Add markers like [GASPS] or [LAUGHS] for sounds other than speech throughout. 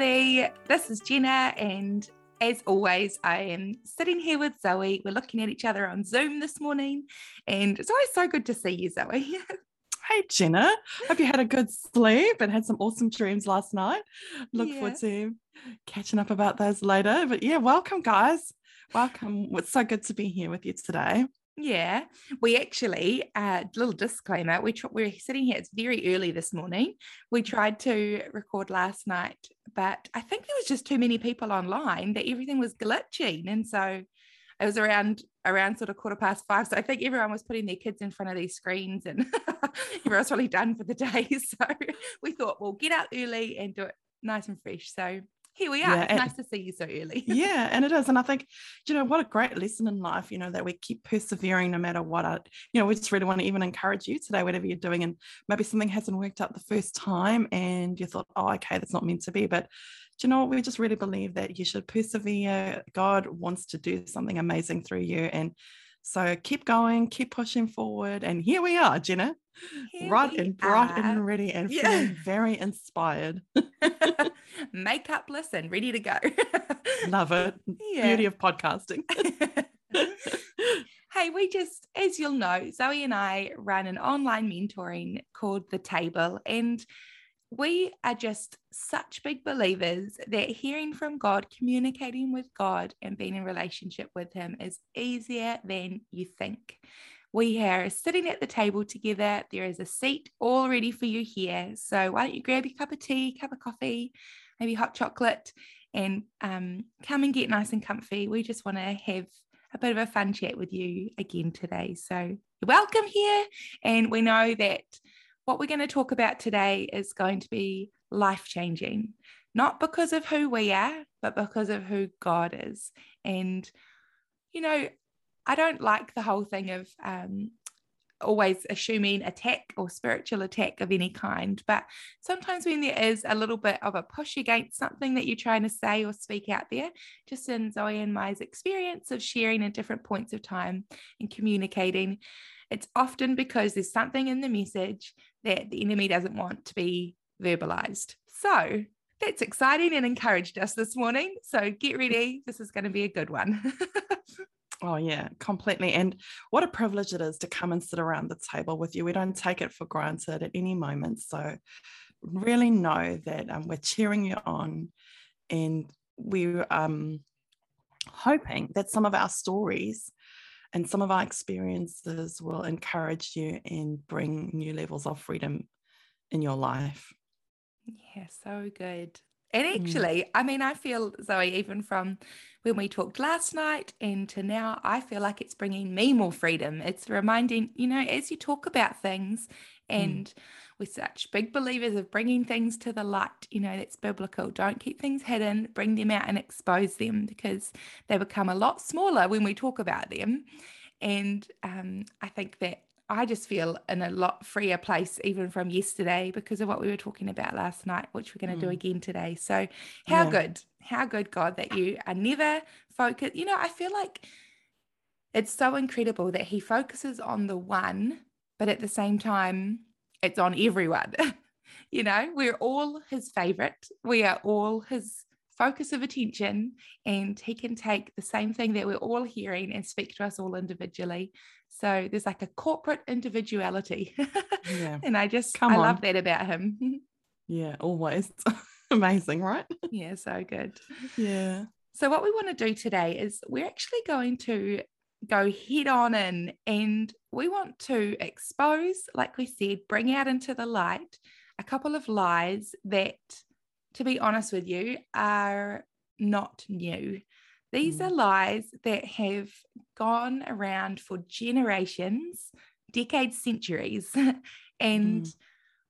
Everybody. This is Jenna, and as always, I am sitting here with Zoe. We're looking at each other on Zoom this morning, and it's always so good to see you, Zoe. [LAUGHS] Hey, Jenna. Hope you had a good sleep and had some awesome dreams last night. Look Yeah. forward to catching up about those later. But yeah, welcome, guys. Welcome. It's so good to be here with you today. Yeah, we actually, uh, little disclaimer, we tr- we're sitting here, it's very early this morning. We tried to record last night, but I think there was just too many people online that everything was glitching. And so it was around around sort of quarter past five. So I think everyone was putting their kids in front of these screens and [LAUGHS] everyone's really done for the day. [LAUGHS] So we thought we'll get out early and do it nice and fresh. So here we are. Yeah, it's and- nice to see you so early. [LAUGHS] yeah, and it is. And I think, you know, what a great lesson in life, you know, that we keep persevering no matter what. I, you know, we just really want to even encourage you today, whatever you're doing. And maybe something hasn't worked out the first time and you thought, oh, okay, that's not meant to be. But do you know what? We just really believe that you should persevere. God wants to do something amazing through you. And so keep going, keep pushing forward. And here we are, Jenna, Here right and bright are. and ready and Yeah. feeling very inspired. [LAUGHS] [LAUGHS] makeupless and ready to go. Love it. [LAUGHS] Yeah. Beauty of podcasting. hey, we just, as you'll know, Zoe and I run an online mentoring called The Table, and we are just such big believers that hearing from God, communicating with God, and being in relationship with Him is easier than you think. We are sitting at the table together. There is a seat all ready for you here. So why don't you grab your cup of tea, cup of coffee, maybe hot chocolate, and um, come and get nice and comfy. We just want to have a bit of a fun chat with you again today. So you're welcome here. And we know that what we're going to talk about today is going to be life changing, not because of who we are, but because of who God is. And, you know, I don't like the whole thing of um, always assuming attack or spiritual attack of any kind. But sometimes when there is a little bit of a push against something that you're trying to say or speak out there, just in Zoe and Mai's experience of sharing at different points of time and communicating, it's often because there's something in the message that the enemy doesn't want to be verbalized. So that's exciting and encouraged us this morning. So get ready. This is going to be a good one. [LAUGHS] Oh, yeah, completely. And what a privilege it is to come and sit around the table with you. We don't take it for granted at any moment. So, really know that um, we're cheering you on and we're um, hoping that some of our stories and some of our experiences will encourage you and bring new levels of freedom in your life. Yeah, so good. And Mm. actually, I mean, I feel, Zoe, even from when we talked last night and to now, I feel like it's bringing me more freedom. It's reminding, you know, as you talk about things, and we're such big believers of bringing things to the light, you know, that's biblical. Don't keep things hidden, bring them out and expose them because they become a lot smaller when we talk about them. And um, I think that I just feel in a lot freer place even from yesterday because of what we were talking about last night, which we're going to do Mm. again today. So, how Yeah. good, how good, God, that you are never focused. You know, I feel like it's so incredible that He focuses on the one, but at the same time, it's on everyone. [LAUGHS] you know, we're all His favorite, we are all His focus of attention, and He can take the same thing that we're all hearing and speak to us all individually. So there's like a corporate individuality. Yeah. [LAUGHS] and I just, Come I love that about him. [LAUGHS] Yeah, always. Amazing, right? yeah, so good. Yeah. So, what we want to do today is we're actually going to go head on in and we want to expose, like we said, bring out into the light a couple of lies that, to be honest with you, are not new. These Mm. are lies that have gone around for generations, decades, centuries. [LAUGHS] and Mm.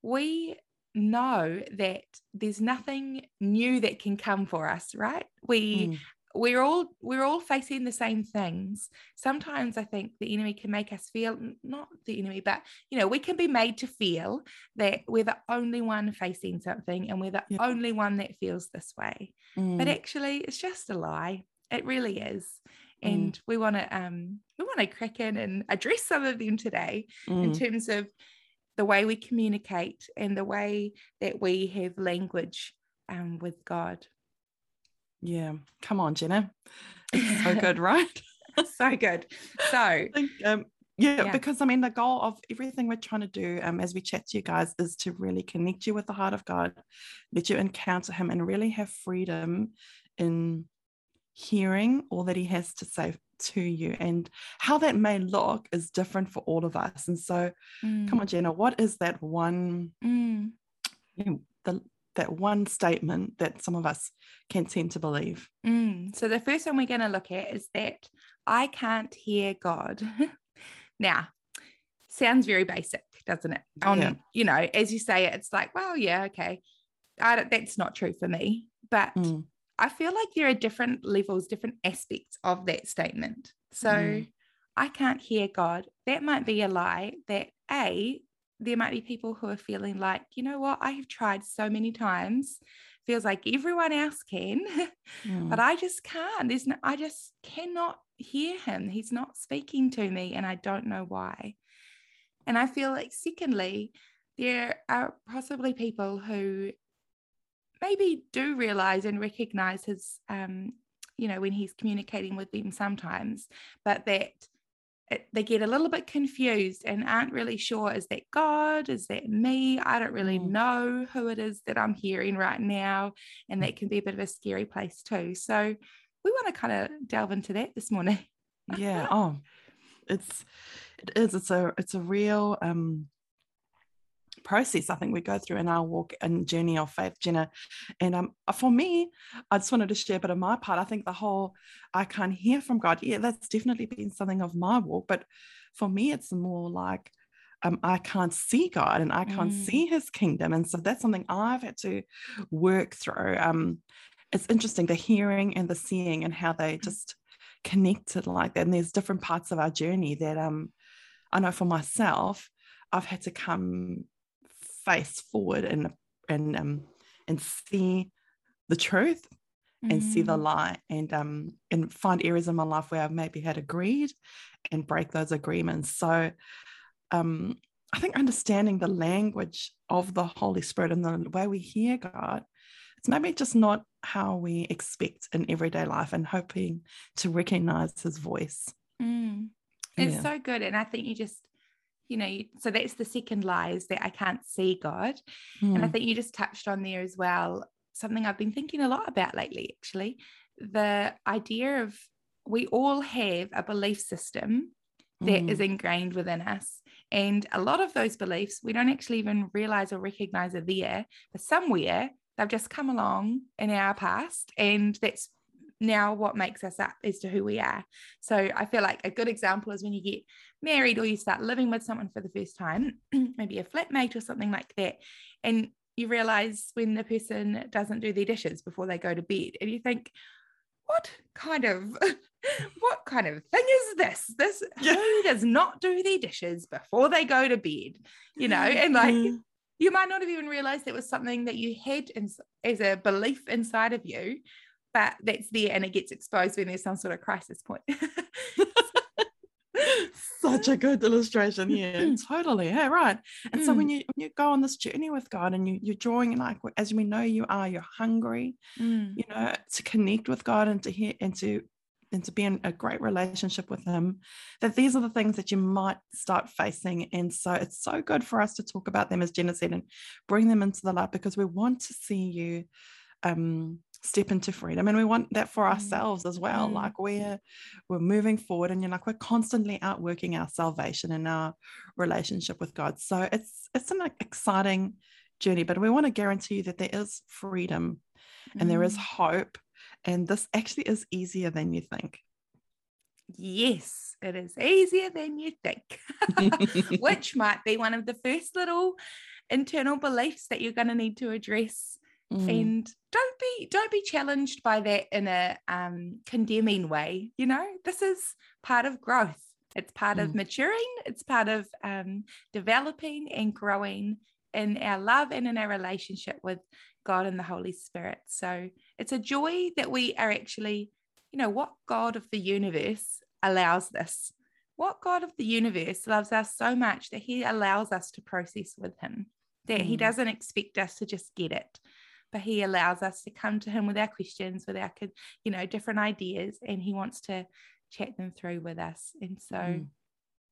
we know that there's nothing new that can come for us, right? We Mm. We're all we're all facing the same things sometimes i think the enemy can make us feel not the enemy but you know we can be made to feel that we're the only one facing something and we're the Yeah. only one that feels this way but Mm. actually it's just a lie it really is Mm. and we want to um we want to crack in and address some of them today in Mm. terms of the way we communicate and the way that we have language um, with God. Yeah, come on, Jenna. [LAUGHS] [LAUGHS] It's so good, right? so good. So, think, um, yeah, yeah, because I mean, the goal of everything we're trying to do um, as we chat to you guys is to really connect you with the heart of God, let you encounter Him, and really have freedom in hearing all that He has to say to you. And how that may look is different for all of us. And so, mm. come on, Jenna, what is that one? Mm. You know, the that one statement that some of us can tend to believe. Mm. So the first one we're going to look at is that I can't hear God. [LAUGHS] Now, sounds very basic, doesn't it? On yeah. you know, as you say it, it's like, well, yeah, okay. That's not true for me, but mm. I feel like there are different levels, different aspects of that statement. So mm. I can't hear God. That might be a lie. That a there might be people who are feeling like, you know what, I have tried so many times feels like everyone else can, [LAUGHS] mm. but I just can't. There's no, I just cannot hear him. He's not speaking to me, and I don't know why. And I feel like, secondly, there are possibly people who maybe do realize and recognize his, um, you know, when he's communicating with them sometimes, but that it, they get a little bit confused and aren't really sure is that God? Is that me? I don't really mm. know who it is that I'm hearing right now. And that can be a bit of a scary place too. So we want to kind of delve into that this morning. yeah. Oh, it's, it is. It's a, it's a real, um, process I think we go through in our walk and journey of faith, Jenna. And um, for me, I just wanted to share a bit of my part. I think the whole I can't hear from God, yeah, that's definitely been something of my walk. But for me, it's more like um, I can't see God and I can't mm. see His kingdom, and so that's something I've had to work through. Um, it's interesting the hearing and the seeing and how they just connected like that. And there's different parts of our journey that um, I know for myself, I've had to come face forward and and um and see the truth mm. and see the mm. light and um and find areas in my life where I've maybe had agreed and break those agreements. So um I think understanding the language of the Holy Spirit and the way we hear God, it's maybe just not how we expect in everyday life and hoping to recognize his voice. Mm. It's yeah. so good. And I think you just you know, so that's the second lie is that I can't see God. Mm. And I hmm. think you just touched on there as well, something I've been thinking a lot about lately, actually. The idea of we all have a belief system that mm. is ingrained within us. And a lot of those beliefs we don't actually even realize or recognize are there, but somewhere they've just come along in our past and that's now what makes us up as to who we are. So I feel like a good example is when you get married or you start living with someone for the first time, [CLEARS THROAT] maybe a flatmate or something like that, and you realize when the person doesn't do their dishes before they go to bed, and you think, what kind of [LAUGHS] what kind of thing is this? This [LAUGHS] who does not do their dishes before they go to bed? You know, and like mm. you might not have even realized it was something that you had in, as a belief inside of you but that's there and it gets exposed when there's some sort of crisis point. [LAUGHS] Such a good illustration here. totally. Yeah, right. And mm. so when mm. you when you go on this journey with God and you you're drawing like as we know you are, you're hungry, mm. you know, to connect with God and to hear and to and to be in a great relationship with him that these are the things that you might start facing and so it's so good for us to talk about them as jenna said and bring them into the light because we want to see you um, step into freedom and we want that for mm. ourselves as well mm. like we're we're moving forward and you're like we're constantly outworking our salvation and our relationship with god so it's it's an exciting journey but we want to guarantee you that there is freedom mm. and there is mm. hope and this actually is easier than you think yes it is easier than you think [LAUGHS] [LAUGHS] which might be one of the first little internal beliefs that you're going to need to address Mm. And don't be don't be challenged by that in a um, condemning way. You know, this is part of growth. It's part mm. of maturing. It's part of um, developing and growing in our love and in our relationship with God and the Holy Spirit. So it's a joy that we are actually, you know, what God of the universe allows this. What God of the universe loves us so much that he allows us to process with him, that mm. he doesn't expect us to just get it, but he allows us to come to him with our questions, with our, you know, different ideas, and he wants to chat them through with us. And so mm.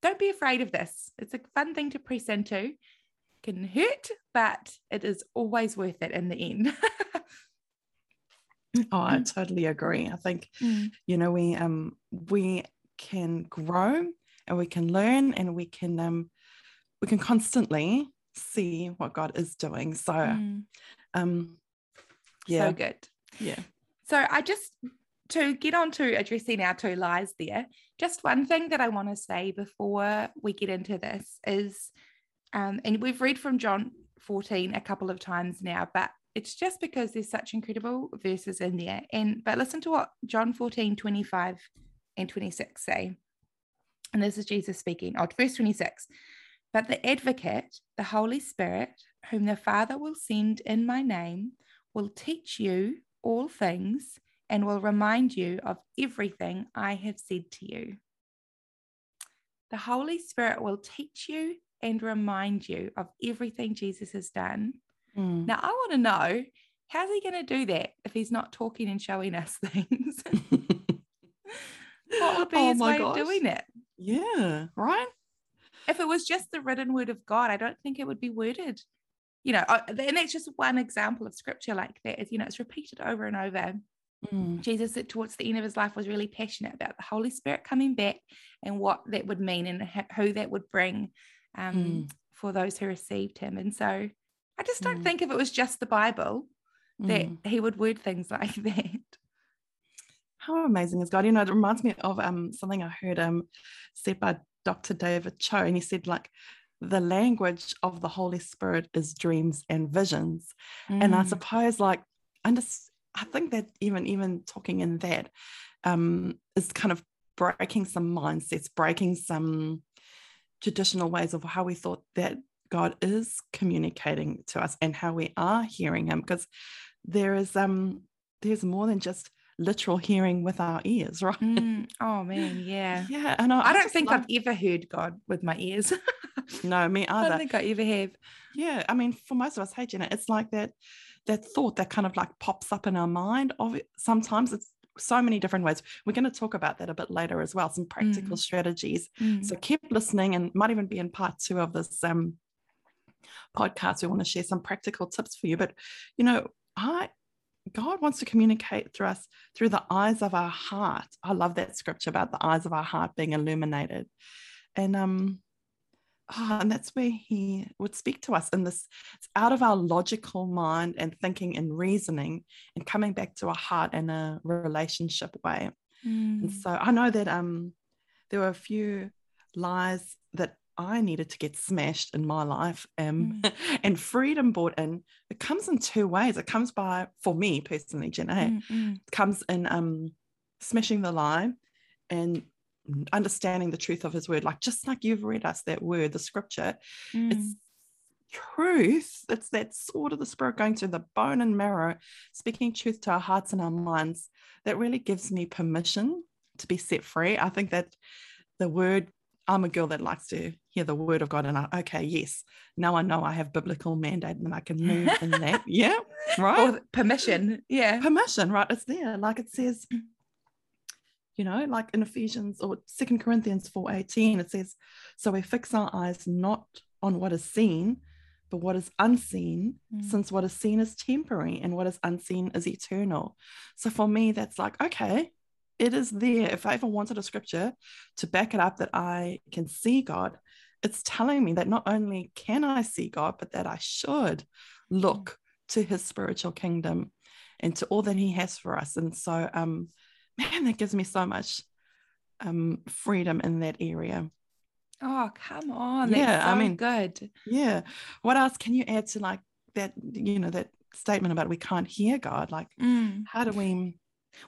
don't be afraid of this. It's a fun thing to press into. It can hurt, but it is always worth it in the end. [LAUGHS] oh, I totally agree. I think, mm. you know, we um we can grow and we can learn and we can um we can constantly see what God is doing. So mm. um yeah. So good. Yeah. So I just to get on to addressing our two lies there, just one thing that I want to say before we get into this is, um, and we've read from John 14 a couple of times now, but it's just because there's such incredible verses in there. And but listen to what John 14, 25 and 26 say. And this is Jesus speaking. Oh, verse 26. But the advocate, the Holy Spirit, whom the Father will send in my name, will teach you all things and will remind you of everything I have said to you. The Holy Spirit will teach you and remind you of everything Jesus has done. Mm. Now, I want to know how's he going to do that if he's not talking and showing us [LAUGHS] things? what would be oh his way gosh. of doing it? Yeah, right. If it was just the written word of God, I don't think it would be worded. You know, uh, and that's just one example of scripture like that. Is you know, it's repeated over and over. Mm. Jesus, towards the end of his life, was really passionate about the Holy Spirit coming back and what that would mean and who that would bring um, mm. for those who received him. And so I just don't mm. think if it was just the Bible that mm. he would word things [LAUGHS] like that. How amazing is God? You know, it reminds me of um, something I heard um, said by Dr. David Cho, and he said, like, the language of the Holy Spirit is dreams and visions. And I mm. suppose, like, under, I think that even even talking in that um, is kind of breaking some mindsets, breaking some traditional ways of how we thought that God is communicating to us and how we are hearing Him, because there is um there's more than just literal hearing with our ears, [LAUGHS] right? Mm, oh man, yeah, yeah. And I, I don't think love... I've ever heard God with my ears. [LAUGHS] no, me either. I don't think I ever have. Yeah, I mean, for most of us, hey Jenna, it's like that that thought that kind of like pops up in our mind of it. Sometimes it's so many different ways. We're going to talk about that a bit later as well, some practical mm. strategies. Mm. So keep listening and might even be in part two of this um, podcast. We want to share some practical tips for you. But, you know, I God wants to communicate through us through the eyes of our heart. I love that scripture about the eyes of our heart being illuminated. And um, oh, and that's where he would speak to us in this it's out of our logical mind and thinking and reasoning and coming back to our heart in a relationship way mm. and so i know that um there were a few lies I needed to get smashed in my life. Um, mm. [LAUGHS] and freedom brought in, it comes in two ways. It comes by, for me personally, Jenna, mm, mm. it comes in um, smashing the lie and understanding the truth of his word like just like you've read us that word the scripture mm. it's truth it's that sword of the spirit going through the bone and marrow speaking truth to our hearts and our minds that really gives me permission to be set free i think that the word i'm a girl that likes to hear the word of god and I, okay yes now i know i have biblical mandate and i can move in that. [LAUGHS] Yeah right. Or permission. Yeah. Permission right it's there. Like it says you know like in ephesians or second corinthians 4.18 it says so we fix our eyes not on what is seen but what is unseen mm. since what is seen is temporary and what is unseen is eternal. So for me that's like okay it is there if i ever wanted a scripture to back it up that i can see god it's telling me that not only can i see god but that i should look mm. to his spiritual kingdom and to all that he has for us and so um [LAUGHS] man, that gives me so much um, freedom in that area. Oh, come on. yeah, so I mean, good. Yeah. What else can you add to like that, you know, that statement about we can't hear God? Like, mm. how do we?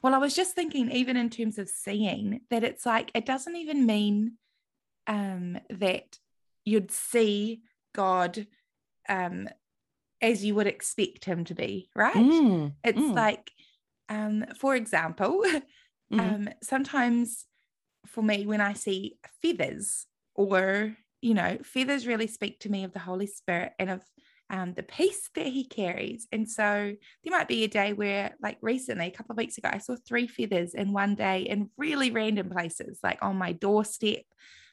Well, I was just thinking, even in terms of seeing, that it's like, it doesn't even mean um, that you'd see God um, as you would expect him to be, right? Mm. It's mm. like, um, for example, [LAUGHS] um, sometimes for me, when I see feathers, or you know, feathers really speak to me of the Holy Spirit and of um, the peace that he carries. And so there might be a day where, like recently, a couple of weeks ago, I saw three feathers in one day in really random places, like on my doorstep,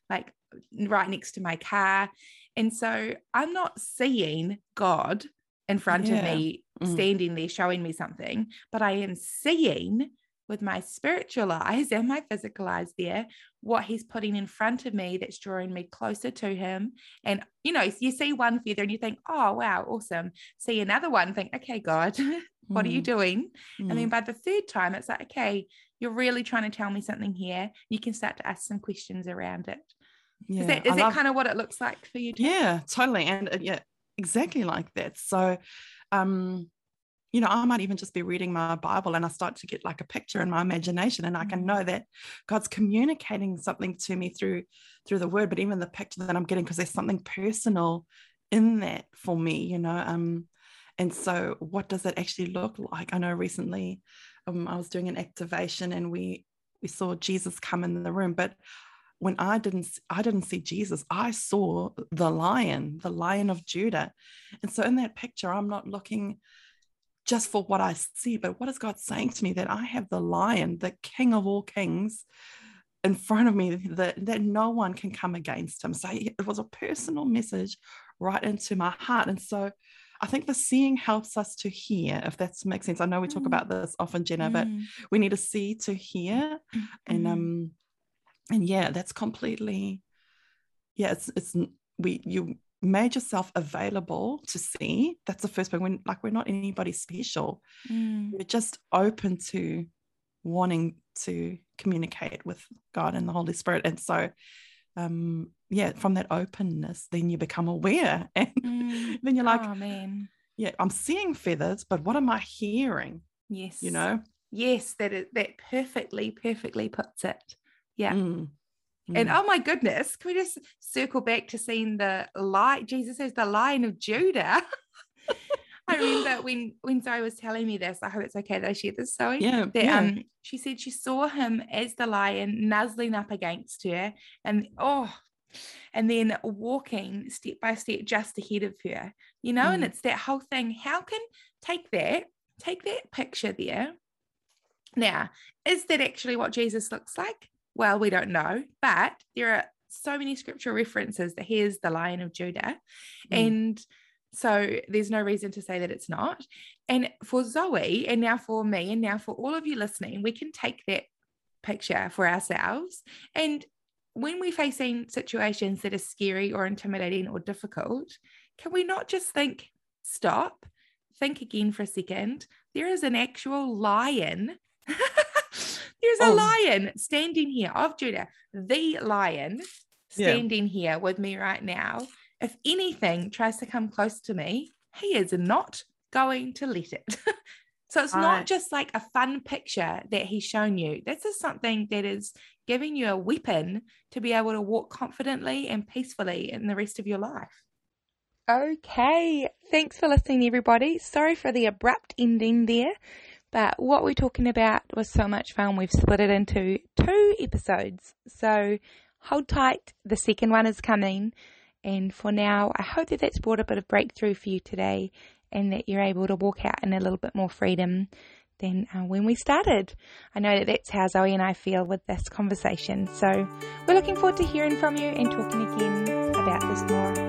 like right next to my car. And so I'm not seeing God in front yeah. of me, mm. standing there showing me something, but I am seeing with my spiritual [LAUGHS] eyes and my physical eyes there what he's putting in front of me that's drawing me closer to him and you know you see one feather and you think oh wow awesome see another one think okay god [LAUGHS] what mm. are you mm. doing mm. and then mm. by the third time it's like okay you're really trying to tell me something here you can start to ask some questions around it yeah, is that, is that kind of what it looks like for you too? yeah totally and uh, yeah exactly like that so um you know, I might even just be reading my Bible and I start to get like a picture in my imagination and I can mm. know that God's communicating something to me through through the word, but even the picture that I'm getting, because there's something personal in that for me, you know. Um, and so what does it actually look like? I know recently um, I was doing an activation and we we saw Jesus come in the room, but when I didn't I didn't see Jesus, I saw the lion, the lion of Judah. And so in that picture, I'm not looking just for what I see, but what is God saying to me that I have the lion, the king of all kings in front of me that, that no one can come against him. So it was a personal message right into my heart. And so I think the seeing helps us to hear, if that makes sense. I know we talk mm. about this often, Jenna, mm. but we need to see to hear. Mm. And um and yeah, that's completely yeah, it's it's we you made yourself available to see that's the first thing when like we're not anybody special mm. we're just open to wanting to communicate with god and the holy spirit and so um yeah from that openness then you become aware [LAUGHS] and mm. then you're like oh, man. yeah i'm seeing feathers but what am i hearing yes you know yes that is that perfectly perfectly puts it yeah mm. And mm. oh my goodness, can we just circle back to seeing the light? Jesus says the lion of Judah. [LAUGHS] I remember [GASPS] when when Zoe was telling me this, I hope it's okay that I share this, Zoe. Yeah, that, yeah. Um, she said she saw him as the lion nuzzling up against her, and oh, and then walking step by step just ahead of her, you know, mm. and it's that whole thing. How can take that, take that picture there. Now, is that actually what Jesus looks like? Well, we don't know, but there are so many scriptural references that here's the Lion of Judah. Mm. And so there's no reason to say that it's not. And for Zoe, and now for me, and now for all of you listening, we can take that picture for ourselves. And when we're facing situations that are scary or intimidating or difficult, can we not just think, stop, think again for a second? There is an actual lion [LAUGHS] [LAUGHS] There's a oh. lion standing here of Judah, the lion standing yeah. here with me right now. If anything tries to come close to me, he is not going to let it. [LAUGHS] so it's not just like a fun picture that he's shown you. This is something that is giving you a weapon to be able to walk confidently and peacefully in the rest of your life. Okay, thanks for listening, everybody. Sorry for the abrupt ending there. But what we're talking about was so much fun, we've split it into two episodes. So hold tight, the second one is coming. And for now, I hope that that's brought a bit of breakthrough for you today and that you're able to walk out in a little bit more freedom than uh, when we started. I know that that's how Zoe and I feel with this conversation. So we're looking forward to hearing from you and talking again about this more